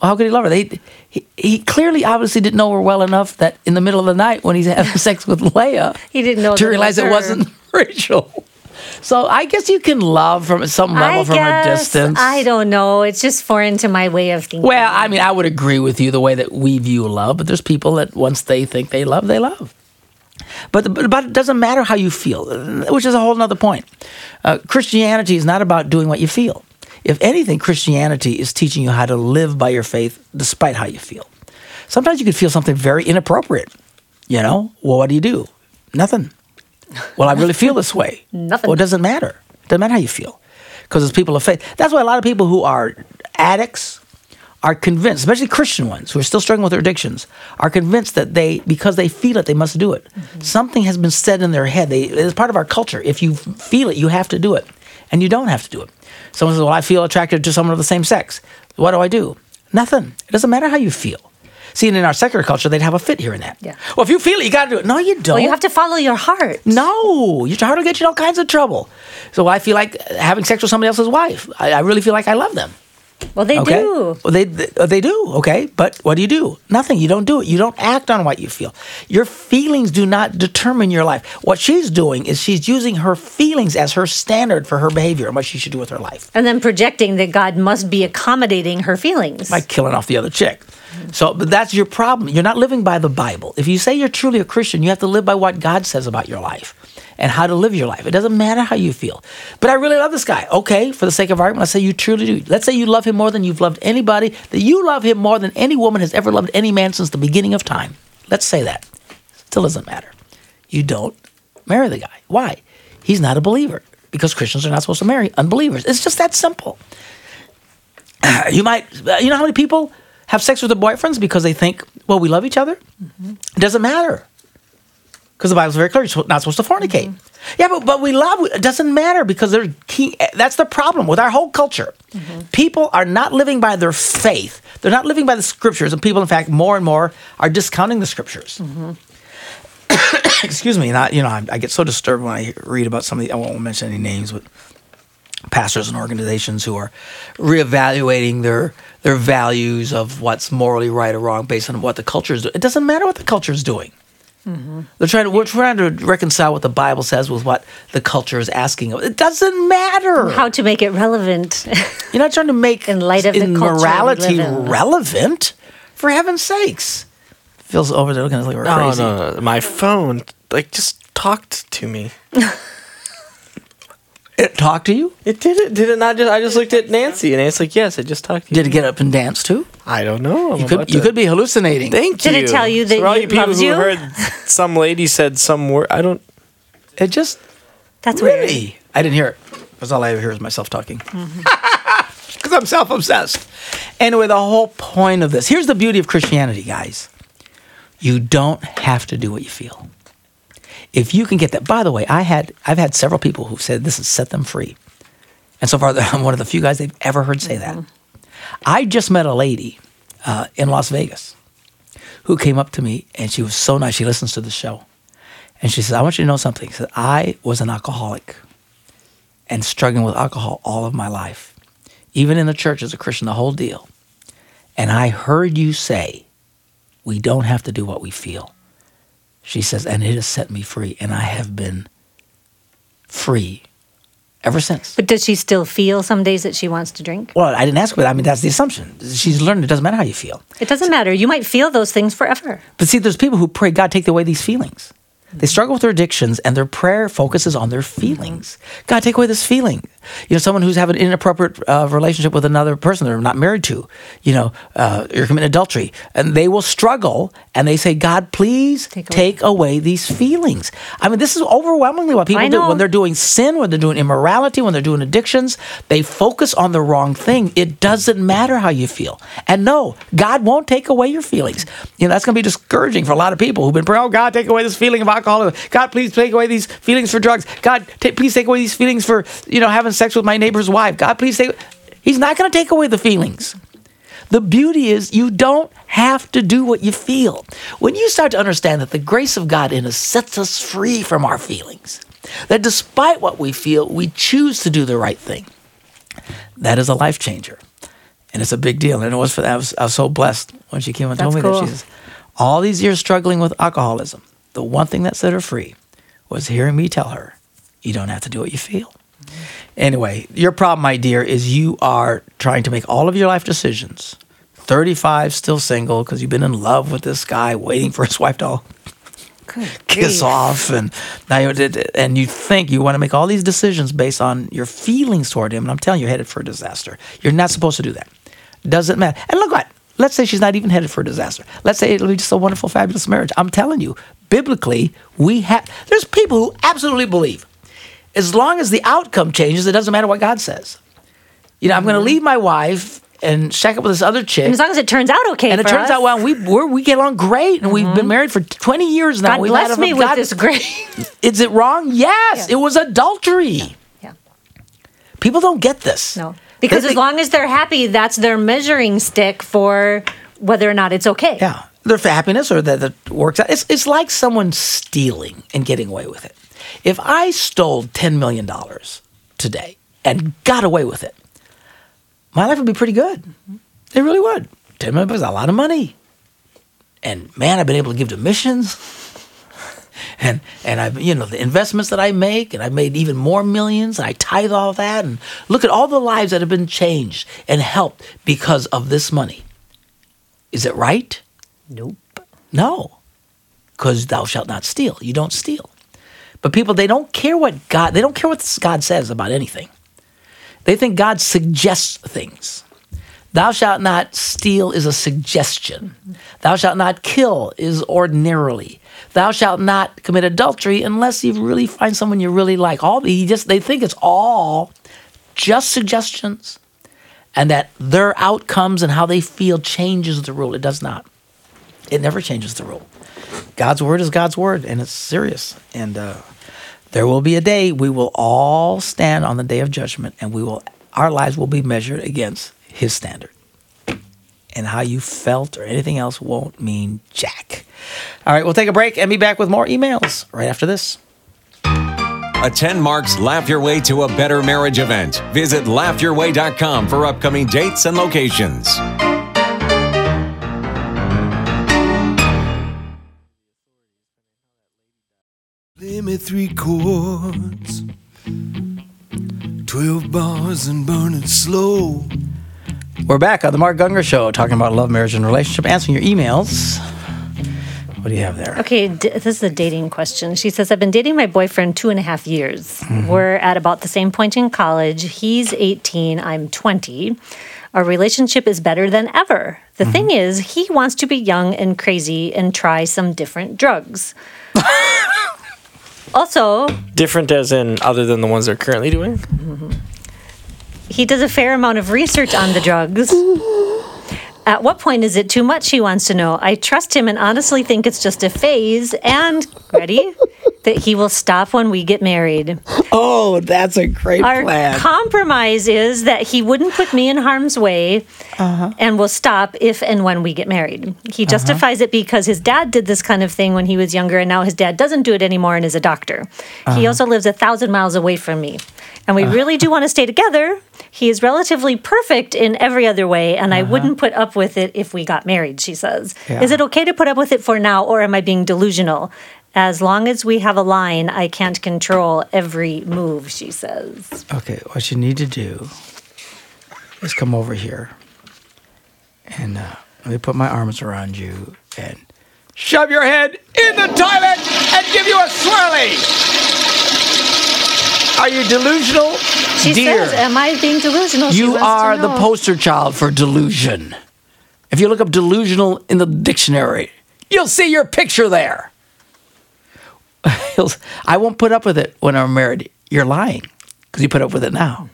[SPEAKER 2] Well, how could he love her? They, he, he clearly, obviously, didn't know her well enough that in the middle of the night when he's having sex with Leah,
[SPEAKER 4] He didn't know
[SPEAKER 2] to realize
[SPEAKER 4] was
[SPEAKER 2] it wasn't Rachel. So I guess you can love from some level
[SPEAKER 4] I
[SPEAKER 2] from
[SPEAKER 4] guess,
[SPEAKER 2] a distance.
[SPEAKER 4] I don't know. It's just foreign to my way of thinking.
[SPEAKER 2] Well, I mean, I would agree with you the way that we view love, but there's people that once they think they love, they love. But, but, but it doesn't matter how you feel, which is a whole other point. Uh, Christianity is not about doing what you feel. If anything, Christianity is teaching you how to live by your faith despite how you feel. Sometimes you could feel something very inappropriate. You know, well, what do you do? Nothing. Well, I really feel this way.
[SPEAKER 4] Nothing.
[SPEAKER 2] Well, it doesn't matter. Doesn't matter how you feel, because it's people of faith. That's why a lot of people who are addicts are convinced, especially Christian ones who are still struggling with their addictions, are convinced that they, because they feel it, they must do it. Mm-hmm. Something has been said in their head. They, it's part of our culture. If you feel it, you have to do it, and you don't have to do it. Someone says, "Well, I feel attracted to someone of the same sex. What do I do?" Nothing. It doesn't matter how you feel. See, and in our secular culture, they'd have a fit here and that.
[SPEAKER 4] Yeah.
[SPEAKER 2] Well, if you feel it, you got to do it. No, you don't.
[SPEAKER 4] well, you have to follow your heart.
[SPEAKER 2] No, your heart will get you in all kinds of trouble. So I feel like having sex with somebody else's wife. I, I really feel like I love them.
[SPEAKER 4] Well, they
[SPEAKER 2] Okay,
[SPEAKER 4] do.
[SPEAKER 2] Well, they, they oh, they do. Okay, but what do you do? Nothing. You don't do it. You don't act on what you feel. Your feelings do not determine your life. What she's doing is she's using her feelings as her standard for her behavior and what she should do with her life
[SPEAKER 4] And then projecting that God must be accommodating her feelings.
[SPEAKER 2] by killing off the other chick. So, but that's your problem. You're not living by the Bible. If you say you're truly a Christian, you have to live by what God says about your life and how to live your life. It doesn't matter how you feel. But I really love this guy. Okay, for the sake of argument, let's say you truly do. Let's say you love him more than you've loved anybody, that you love him more than any woman has ever loved any man since the beginning of time. Let's say that. Still doesn't matter. You don't marry the guy. Why? He's not a believer because Christians are not supposed to marry unbelievers. It's just that simple you might uh, you know how many people have sex with their boyfriends because they think well we love each other it doesn't matter because the bible's very clear you're not supposed to fornicate. Mm-hmm. Yeah but, but we love it doesn't matter because they're key, that's the problem with our whole culture. Mm-hmm. People are not living by their faith. They're not living by the scriptures and people in fact more and more are discounting the scriptures. Mm-hmm. Excuse me not you know I, I get so disturbed when i read about some of the i won't mention any names but pastors and organizations who are reevaluating their their values of what's morally right or wrong based on what the culture is doing. It doesn't matter what the culture is doing. They're trying to, we're trying to reconcile what the Bible says with what the culture is asking of. It doesn't matter.
[SPEAKER 4] How to make it relevant.
[SPEAKER 2] You're not trying to make
[SPEAKER 4] In light of the
[SPEAKER 2] in
[SPEAKER 4] culture we
[SPEAKER 2] morality relevant. For heaven's sakes. Phil's over there looking like we're
[SPEAKER 3] No,
[SPEAKER 2] crazy.
[SPEAKER 3] no, no. My phone, like, just talked to me.
[SPEAKER 2] It talked to you?
[SPEAKER 3] It did it. Did it not just? I just looked at Nancy, and it's like, "Yes, it just talked to you."
[SPEAKER 2] Did it get up and dance too?
[SPEAKER 3] I don't know. I'm
[SPEAKER 2] You could, you
[SPEAKER 3] to-
[SPEAKER 2] could be hallucinating.
[SPEAKER 3] Thank
[SPEAKER 4] Did
[SPEAKER 3] you.
[SPEAKER 4] Did it tell you that
[SPEAKER 3] for all you people
[SPEAKER 4] loves
[SPEAKER 3] who
[SPEAKER 4] you?
[SPEAKER 3] heard some lady said some word. I don't.
[SPEAKER 2] It just
[SPEAKER 4] That's weird.
[SPEAKER 2] really. I didn't hear it. Because all I ever hear is myself talking. Mm-hmm. Because I'm self obsessed. Anyway, the whole point of this here's the beauty of Christianity, guys. You don't have to do what you feel. If you can get that, by the way, I had I've had several people who've said this has set them free, and so far I'm one of the few guys they've ever heard say that. Mm-hmm. I just met a lady uh, in Las Vegas who came up to me and she was so nice. She listens to the show, and she says, "I want you to know something." She said, "I was an alcoholic and struggling with alcohol all of my life, even in the church as a Christian, the whole deal. And I heard you say, we don't have to do what we feel." She says, "And it has set me free, and I have been free ever since."
[SPEAKER 4] But does she still feel some days that she wants to drink?
[SPEAKER 2] Well, I didn't ask her, but I mean that's the assumption. She's learned it doesn't matter how you feel.
[SPEAKER 4] It doesn't matter. You might feel those things forever.
[SPEAKER 2] But see, there's people who pray, God, take away these feelings. They struggle with their addictions, and their prayer focuses on their feelings. God, take away this feeling. You know, someone who's having an inappropriate uh, relationship with another person they're not married to. You know, uh, you're committing adultery, and they will struggle, and they say, God, please
[SPEAKER 4] Take
[SPEAKER 2] take
[SPEAKER 4] away-
[SPEAKER 2] away, these feelings. I mean, this is overwhelmingly what people do when they're doing sin, when they're doing immorality, when they're doing addictions. They focus on the wrong thing. It doesn't matter how you feel. And no, God won't take away your feelings. You know, that's going to be discouraging for a lot of people who've been praying, oh, God, take away this feeling of God, please take away these feelings for drugs. God, ta- please take away these feelings for, you know, having sex with my neighbor's wife. God, please take. He's not going to take away the feelings. The beauty is you don't have to do what you feel. When you start to understand that the grace of God in us sets us free from our feelings, that despite what we feel, we choose to do the right thing, that is a life changer. And it's a big deal. And it was for that. I was, I was so blessed when she came and told
[SPEAKER 4] That's
[SPEAKER 2] me
[SPEAKER 4] cool.
[SPEAKER 2] that she's all these years struggling with alcoholism. The one thing that set her free was hearing me tell her, you don't have to do what you feel. Anyway, your problem, my dear, is you are trying to make all of your life decisions. 35, still single, because you've been in love with this guy, waiting for his wife to all kiss off, and now you, and you think you want to make all these decisions based on your feelings toward him. And I'm telling you, you're headed for a disaster. You're not supposed to do that. Doesn't matter. And look what. Let's say she's not even headed for a disaster. Let's say it'll be just a wonderful, fabulous marriage. I'm telling you, biblically, we have. There's people who absolutely believe as long as the outcome changes, it doesn't matter what God says. You know, I'm going to mm-hmm. leave my wife and shack up with this other chick.
[SPEAKER 4] And as long as it turns out okay,
[SPEAKER 2] and it turns
[SPEAKER 4] us,
[SPEAKER 2] out well, we we're, we get along great, and we've been mm-hmm. married for 20 years now.
[SPEAKER 4] God
[SPEAKER 2] We've
[SPEAKER 4] bless
[SPEAKER 2] had a-
[SPEAKER 4] me with
[SPEAKER 2] God-
[SPEAKER 4] this great.
[SPEAKER 2] Is it wrong? Yes,
[SPEAKER 4] Yes.
[SPEAKER 2] it was adultery.
[SPEAKER 4] yeah.
[SPEAKER 2] People don't get this.
[SPEAKER 4] No. Because
[SPEAKER 2] They
[SPEAKER 4] as long as they're happy, that's their measuring stick for whether or not it's okay.
[SPEAKER 2] Yeah, their happiness or that it works out. It's it's like someone stealing and getting away with it. If I stole ten million dollars today and got away with it, my life would be pretty good. It really would. Ten million is a lot of money, and man, I've been able to give to missions. And and I've you know, the investments that I make, and I made even more millions, and I tithe all that, and look at all the lives that have been changed and helped because of this money. Is it right?
[SPEAKER 4] Nope.
[SPEAKER 2] No, because thou shalt not steal. You don't steal. But people, they don't care what God, they don't care what God says about anything. They think God suggests things. Thou shalt not steal is a suggestion. Thou shalt not kill is ordinarily. Thou shalt not commit adultery unless you really find someone you really like. All he just they think it's all just suggestions, and that their outcomes and how they feel changes the rule. It does not. It never changes the rule. God's word is God's word, and it's serious. And uh, there will be a day we will all stand on the day of judgment, and we will our lives will be measured against His standard. And how you felt or anything else won't mean jack. All right, we'll take a break and be back with more emails right after this.
[SPEAKER 1] Attend Mark's Laugh Your Way to a Better Marriage event. Visit laughyourway.com for upcoming dates and locations.
[SPEAKER 5] Play me three chords, twelve bars and burn it slow.
[SPEAKER 2] We're back on the Mark Gungor Show talking about love, marriage, and relationship, answering your emails. What do you have there?
[SPEAKER 4] Okay, d- this is a dating question. She says, I've been dating my boyfriend two and a half years. Mm-hmm. We're at about the same point in college. He's 18, I'm 20. Our relationship is better than ever. The mm-hmm. thing is, he wants to be young and crazy and try some different drugs. also,
[SPEAKER 3] Different as in other than the ones they're currently doing. Mm-hmm.
[SPEAKER 4] He does a fair amount of research on the drugs. At what point is it too much? He wants to know. I trust him and honestly think it's just a phase and, ready? that he will stop when we get married.
[SPEAKER 2] Oh, that's a great
[SPEAKER 4] Our
[SPEAKER 2] plan.
[SPEAKER 4] compromise is that he wouldn't put me in harm's way
[SPEAKER 2] Uh-huh.
[SPEAKER 4] and will stop if and when we get married. He justifies it because his dad did this kind of thing when he was younger, and now his dad doesn't do it anymore and is a doctor.
[SPEAKER 2] Uh-huh.
[SPEAKER 4] He also lives a thousand miles away from me. And we really do want to stay together. He is relatively perfect in every other way, and I wouldn't put up with it if we got married, she says.
[SPEAKER 2] Uh-huh. Yeah.
[SPEAKER 4] Is it okay to put up with it for now, or am I being delusional? As long as we have a line, I can't control every move, she says.
[SPEAKER 2] Okay, what you need to do is come over here and uh, let me put my arms around you and shove your head in the toilet and give you a swirly. Are you delusional?
[SPEAKER 4] She
[SPEAKER 2] Dear,
[SPEAKER 4] says, Am I being delusional?
[SPEAKER 2] You are the poster child for delusion. If you look up delusional in the dictionary, you'll see your picture there. He'll- I won't put up with it when I'm married. You're lying because you put up with it now.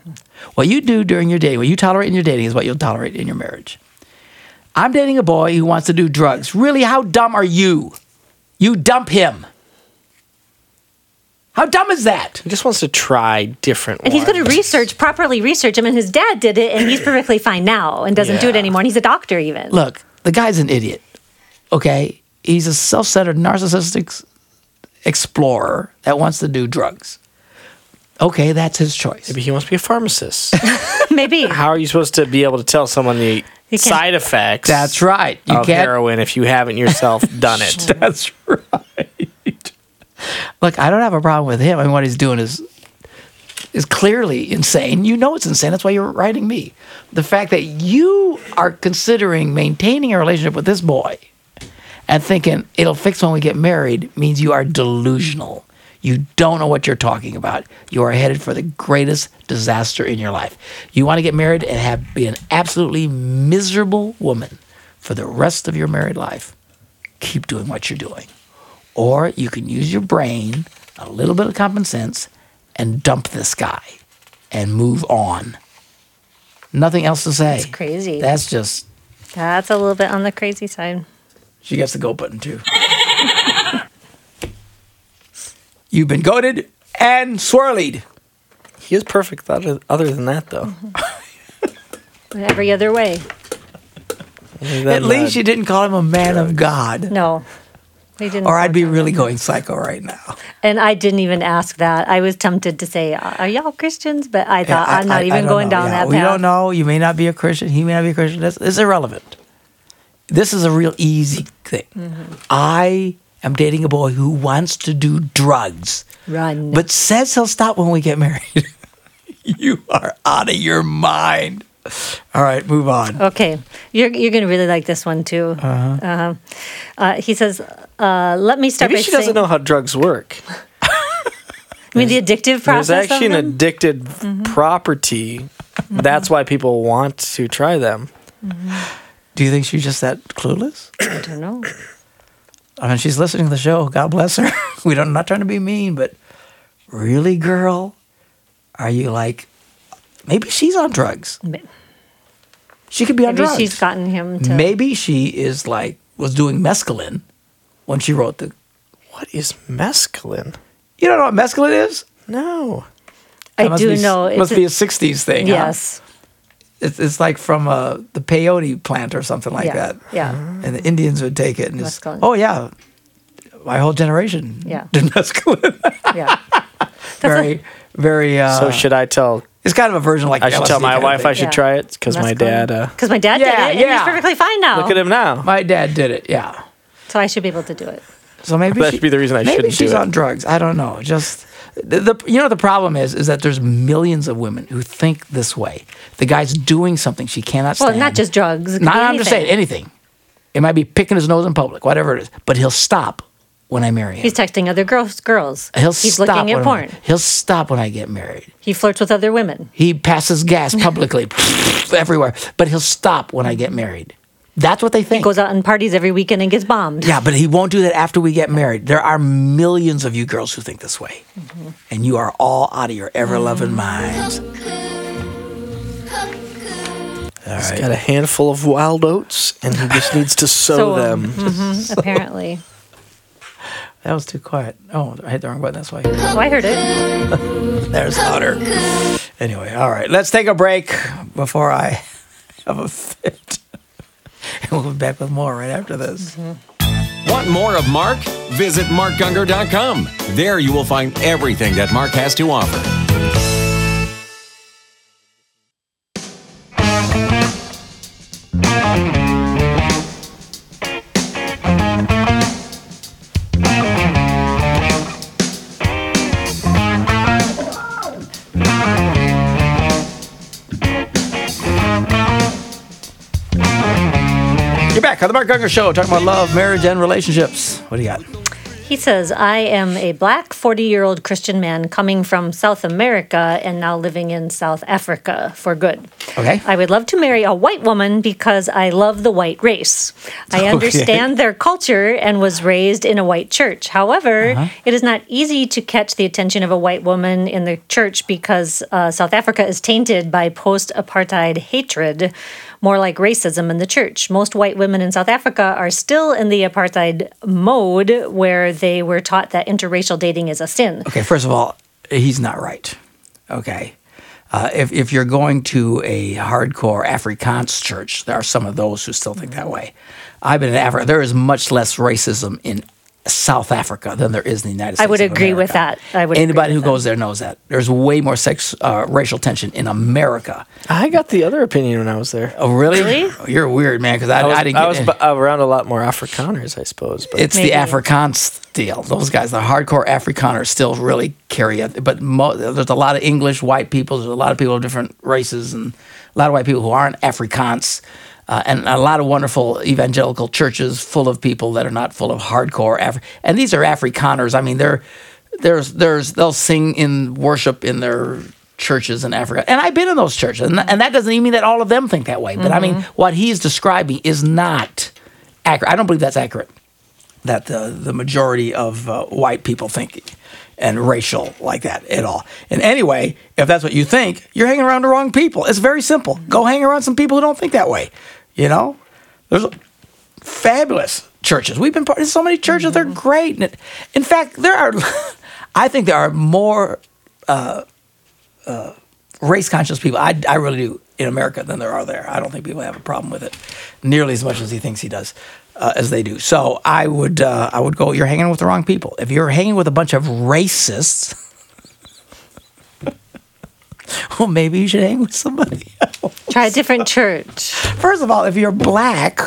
[SPEAKER 2] What you do during your dating, what you tolerate in your dating, is what you'll tolerate in your marriage. I'm dating a boy who wants to do drugs. Really, how dumb are you? You dump him. How dumb is that?
[SPEAKER 3] He just wants to try different
[SPEAKER 4] And he's going to research, properly research him. And his dad did it, and he's perfectly fine now and doesn't do it anymore. And he's a doctor, even.
[SPEAKER 2] Look, the guy's an idiot. Okay? He's a self centered, narcissistic s- explorer that wants to do drugs. Okay, that's his choice.
[SPEAKER 3] Maybe he wants to be a pharmacist.
[SPEAKER 4] Maybe.
[SPEAKER 3] How are you supposed to be able to tell someone the side effects
[SPEAKER 2] That's right. You
[SPEAKER 3] of
[SPEAKER 2] can't.
[SPEAKER 3] heroin if you haven't yourself done it?
[SPEAKER 2] That's right. Look, I don't have a problem with him. I mean, what he's doing is is clearly insane. You know it's insane. That's why you're writing me. The fact that you are considering maintaining a relationship with this boy and thinking it'll fix when we get married means you are delusional. You don't know what you're talking about. You are headed for the greatest disaster in your life. You want to get married and have be an absolutely miserable woman for the rest of your married life. Keep doing what you're doing. Or you can use your brain, a little bit of common sense, and dump this guy and move on. Nothing else to say.
[SPEAKER 4] That's crazy.
[SPEAKER 2] That's just,
[SPEAKER 4] That's a little bit on the crazy side.
[SPEAKER 2] She gets the go button too. You've been goaded and swirlied.
[SPEAKER 3] He is perfect. Other, other than that, though,
[SPEAKER 4] Every other way.
[SPEAKER 2] At least you didn't call him a man of God.
[SPEAKER 4] No. They didn't.
[SPEAKER 2] Or I'd be really
[SPEAKER 4] that.
[SPEAKER 2] going psycho right now.
[SPEAKER 4] And I didn't even ask that. I was tempted to say, "Are y'all Christians?" But I thought
[SPEAKER 2] I-
[SPEAKER 4] I'm not
[SPEAKER 2] I- I
[SPEAKER 4] even
[SPEAKER 2] don't
[SPEAKER 4] going
[SPEAKER 2] know.
[SPEAKER 4] down
[SPEAKER 2] Yeah,
[SPEAKER 4] that
[SPEAKER 2] We
[SPEAKER 4] path.
[SPEAKER 2] We don't know. You may not be a Christian. He may not be a Christian. It's, it's irrelevant. This is a real easy thing.
[SPEAKER 4] Mm-hmm.
[SPEAKER 2] I am dating a boy who wants to do drugs,
[SPEAKER 4] Run.
[SPEAKER 2] but says he'll stop when we get married. you are out of your mind. All right, move on.
[SPEAKER 4] Okay, you're you're gonna really like this one too. Uh-huh. Uh, he says, uh, "Let me start
[SPEAKER 3] maybe
[SPEAKER 4] by
[SPEAKER 3] she
[SPEAKER 4] saying,
[SPEAKER 3] doesn't know how drugs work.
[SPEAKER 4] I mean, the addictive process.
[SPEAKER 3] There's actually
[SPEAKER 4] of
[SPEAKER 3] an
[SPEAKER 4] them?
[SPEAKER 3] addicted
[SPEAKER 4] Mm-hmm.
[SPEAKER 3] property. That's why people want to try them.
[SPEAKER 2] Do you think she's just that clueless?
[SPEAKER 4] I don't know.
[SPEAKER 2] I mean, she's listening to the show. God bless her. we don't. I'm not trying to be mean, but really, girl, are you like? Maybe she's on drugs. She could be on
[SPEAKER 4] Maybe
[SPEAKER 2] drugs.
[SPEAKER 4] she's gotten him to.
[SPEAKER 2] Maybe she is like was doing mescaline when she wrote the.
[SPEAKER 3] What is mescaline?
[SPEAKER 2] You don't know what mescaline is?
[SPEAKER 3] No.
[SPEAKER 4] I
[SPEAKER 2] That must
[SPEAKER 4] do
[SPEAKER 2] be,
[SPEAKER 4] know. It's
[SPEAKER 2] Must
[SPEAKER 4] a-
[SPEAKER 2] be a '60s thing. huh?
[SPEAKER 4] Yes.
[SPEAKER 2] It's, it's like from uh, the peyote plant or something like
[SPEAKER 4] yeah.
[SPEAKER 2] that.
[SPEAKER 4] Yeah.
[SPEAKER 2] And the Indians would take it and just,
[SPEAKER 4] Mescaline.
[SPEAKER 2] oh yeah, my whole generation
[SPEAKER 4] Yeah.
[SPEAKER 2] did mescaline.
[SPEAKER 4] Yeah.
[SPEAKER 2] very, very. Uh,
[SPEAKER 3] So should I tell?
[SPEAKER 2] It's kind of a version like
[SPEAKER 3] I should tell my wife I should
[SPEAKER 4] Yeah.
[SPEAKER 3] try it because my dad. Uh,
[SPEAKER 4] Because my dad
[SPEAKER 2] Yeah,
[SPEAKER 4] did it, and
[SPEAKER 2] yeah.
[SPEAKER 4] he's perfectly fine now.
[SPEAKER 3] look at him now.
[SPEAKER 2] My dad did it. Yeah.
[SPEAKER 4] So I should be able to do it.
[SPEAKER 2] So maybe
[SPEAKER 3] That should be the reason I
[SPEAKER 2] maybe
[SPEAKER 3] shouldn't do
[SPEAKER 2] she's
[SPEAKER 3] it.
[SPEAKER 2] on drugs. I don't know. Just the, the you know the problem is is that there's millions of women who think this way. The guy's doing something she cannot stand.
[SPEAKER 4] Well, not just drugs.
[SPEAKER 2] Not, I'm just saying
[SPEAKER 4] anything.
[SPEAKER 2] It might be picking his nose in public, whatever it is, but he'll stop when I marry him.
[SPEAKER 4] He's texting other girls. Girls.
[SPEAKER 2] He'll
[SPEAKER 4] He's
[SPEAKER 2] stop
[SPEAKER 4] looking at
[SPEAKER 2] I-
[SPEAKER 4] porn.
[SPEAKER 2] He'll stop when I get married.
[SPEAKER 4] He flirts with other women.
[SPEAKER 2] He passes gas publicly everywhere, but he'll stop when I get married. That's what they think.
[SPEAKER 4] He Goes out and parties every weekend and gets bombed.
[SPEAKER 2] yeah, but he won't do that after we get married. There are millions of you girls who think this way, and you are all out of your ever loving minds. All
[SPEAKER 3] He's
[SPEAKER 2] right.
[SPEAKER 3] got a handful of wild oats, and he just needs to sow
[SPEAKER 4] So,
[SPEAKER 3] them.
[SPEAKER 4] mhm, apparently.
[SPEAKER 2] That was too quiet. Oh, I hit the wrong button. That's why.
[SPEAKER 4] Oh, I heard it.
[SPEAKER 2] There's louder. Anyway, all right. Let's take a break before I have a fit. and we'll be back with more right after this. Mm-hmm.
[SPEAKER 1] Want more of Mark? Visit markgungor.com. There you will find everything that Mark has to offer.
[SPEAKER 2] Back on the Mark Gungor Show, talking about love, marriage, and relationships. What do you got?
[SPEAKER 4] He says, I am a black 40 year old Christian man coming from South America and now living in South Africa for good.
[SPEAKER 2] Okay.
[SPEAKER 4] I would love to marry a white woman because I love the white race. I understand their culture and was raised in a white church. However,
[SPEAKER 2] Uh-huh.
[SPEAKER 4] it is not easy to catch the attention of a white woman in the church because uh, South Africa is tainted by post apartheid hatred, more like racism in the church. Most white women in South Africa are still in the apartheid mode where they were taught that interracial dating is a sin.
[SPEAKER 2] Okay, first of all, he's not right. Okay. Uh, if, if you're going to a hardcore Afrikaans church, there are some of those who still think that way. I've been in Africa. There is much less racism in South Africa than there is in the United States.
[SPEAKER 4] I would
[SPEAKER 2] of
[SPEAKER 4] agree with that. I would
[SPEAKER 2] Anybody who
[SPEAKER 4] with that.
[SPEAKER 2] goes there knows that. There's way more sex, uh, racial tension in America.
[SPEAKER 3] I got the other opinion when I was there.
[SPEAKER 2] Oh, really?
[SPEAKER 4] Really?
[SPEAKER 2] Oh, you're weird, man, because I,
[SPEAKER 3] I
[SPEAKER 2] I didn't
[SPEAKER 3] I
[SPEAKER 2] get
[SPEAKER 3] was
[SPEAKER 2] in.
[SPEAKER 3] bu- around a lot more Afrikaners, I suppose. But
[SPEAKER 2] It's
[SPEAKER 4] Maybe.
[SPEAKER 2] the Afrikaans deal. Those guys, the hardcore Afrikaners, still really carry it. But mo- there's a lot of English white people. There's a lot of people of different races, and a lot of white people who aren't Afrikaans, uh, and a lot of wonderful evangelical churches full of people that are not full of hardcore Afri- And these are Afrikaners. I mean, they're there's there's they'll sing in worship in their churches in Africa, and I've been in those churches, and, and that doesn't even mean that all of them think that way. But I mean, what he's describing is not accurate. I don't believe that's accurate that the, the majority of uh, white people think and racial like that at all. And anyway, if that's what you think, you're hanging around the wrong people. It's very simple. Go hang around some people who don't think that way. You know, there's fabulous churches. We've been part of so many churches. They're great. And in fact, there are. I think there are more uh, uh, race conscious people. I, I really do in America than there are there. I don't think people have a problem with it nearly as much as he thinks he does. Uh, as they do, so I would uh, I would go. You're hanging with the wrong people. If you're hanging with a bunch of racists, well, maybe you should hang with somebody else.
[SPEAKER 4] Try a different church.
[SPEAKER 2] First of all, if you're black,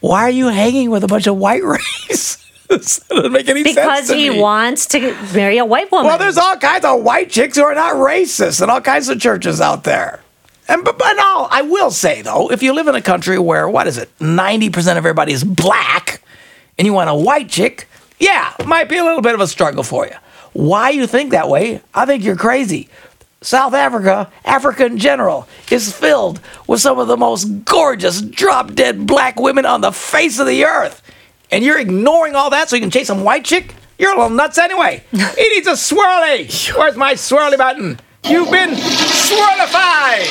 [SPEAKER 2] why are you hanging with a bunch of white racists? that doesn't make any sense.
[SPEAKER 4] Because he
[SPEAKER 2] me.
[SPEAKER 4] wants to marry a white woman.
[SPEAKER 2] Well, there's all kinds of white chicks who are not racist, and all kinds of churches out there. And but, but no, I will say though, if you live in a country where what is it, ninety percent of everybody is black, and you want a white chick, yeah, might be a little bit of a struggle for you. Why you think that way? I think you're crazy. South Africa, Africa in general, is filled with some of the most gorgeous, drop dead black women on the face of the earth. And you're ignoring all that so you can chase some white chick? You're a little nuts anyway. he needs a swirly. Where's my swirly button? You've been swirlified.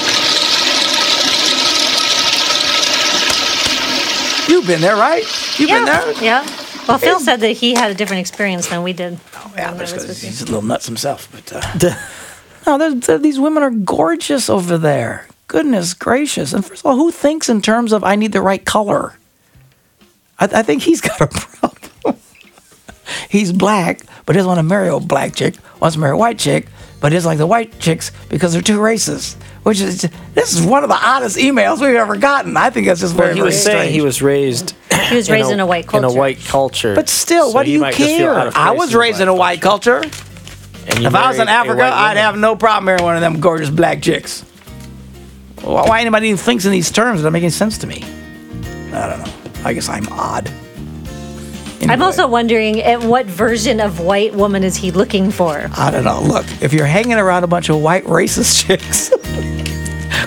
[SPEAKER 2] You've been there, right? You've
[SPEAKER 4] yeah.
[SPEAKER 2] been there?
[SPEAKER 4] Yeah. Well, Phil said that he had a different experience than we did.
[SPEAKER 2] Oh, yeah,
[SPEAKER 4] when
[SPEAKER 2] that's
[SPEAKER 4] was
[SPEAKER 2] 'cause
[SPEAKER 4] with you.
[SPEAKER 2] he's a little nuts himself. But uh, no, they're- they're- these women are gorgeous over there. Goodness gracious! And first of all, who thinks in terms of I need the right color? I, I think he's got a problem. he's black, but he doesn't want to marry a black chick. Wants to marry a white chick, but doesn't like the white chicks because they're too racist. Which is this is one of the oddest emails we've ever gotten. I think that's just very,
[SPEAKER 3] Well, he
[SPEAKER 2] very
[SPEAKER 3] was saying
[SPEAKER 2] strange.
[SPEAKER 3] he was raised.
[SPEAKER 4] He was raised in a white culture.
[SPEAKER 3] In a white culture.
[SPEAKER 2] But still,
[SPEAKER 3] So
[SPEAKER 2] what do you
[SPEAKER 3] might just feel
[SPEAKER 2] care? I was raised in a white culture.
[SPEAKER 3] And you
[SPEAKER 2] If I was in Africa, I'd
[SPEAKER 3] woman.
[SPEAKER 2] have no problem marrying one of them gorgeous black chicks. Why why anybody even thinks in these terms? It doesn't make any sense to me. I don't know. I guess I'm odd.
[SPEAKER 4] I'm also wondering at what version of white woman is he looking for?
[SPEAKER 2] I don't know. Look, if you're hanging around a bunch of white racist chicks,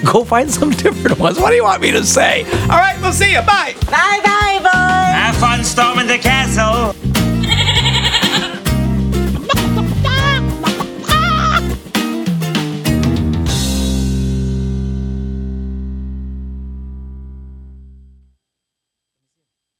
[SPEAKER 2] go find some different ones. What do you want me to say? All right, we'll see you. Bye.
[SPEAKER 6] Bye bye, boy.
[SPEAKER 7] Have fun storming the castle.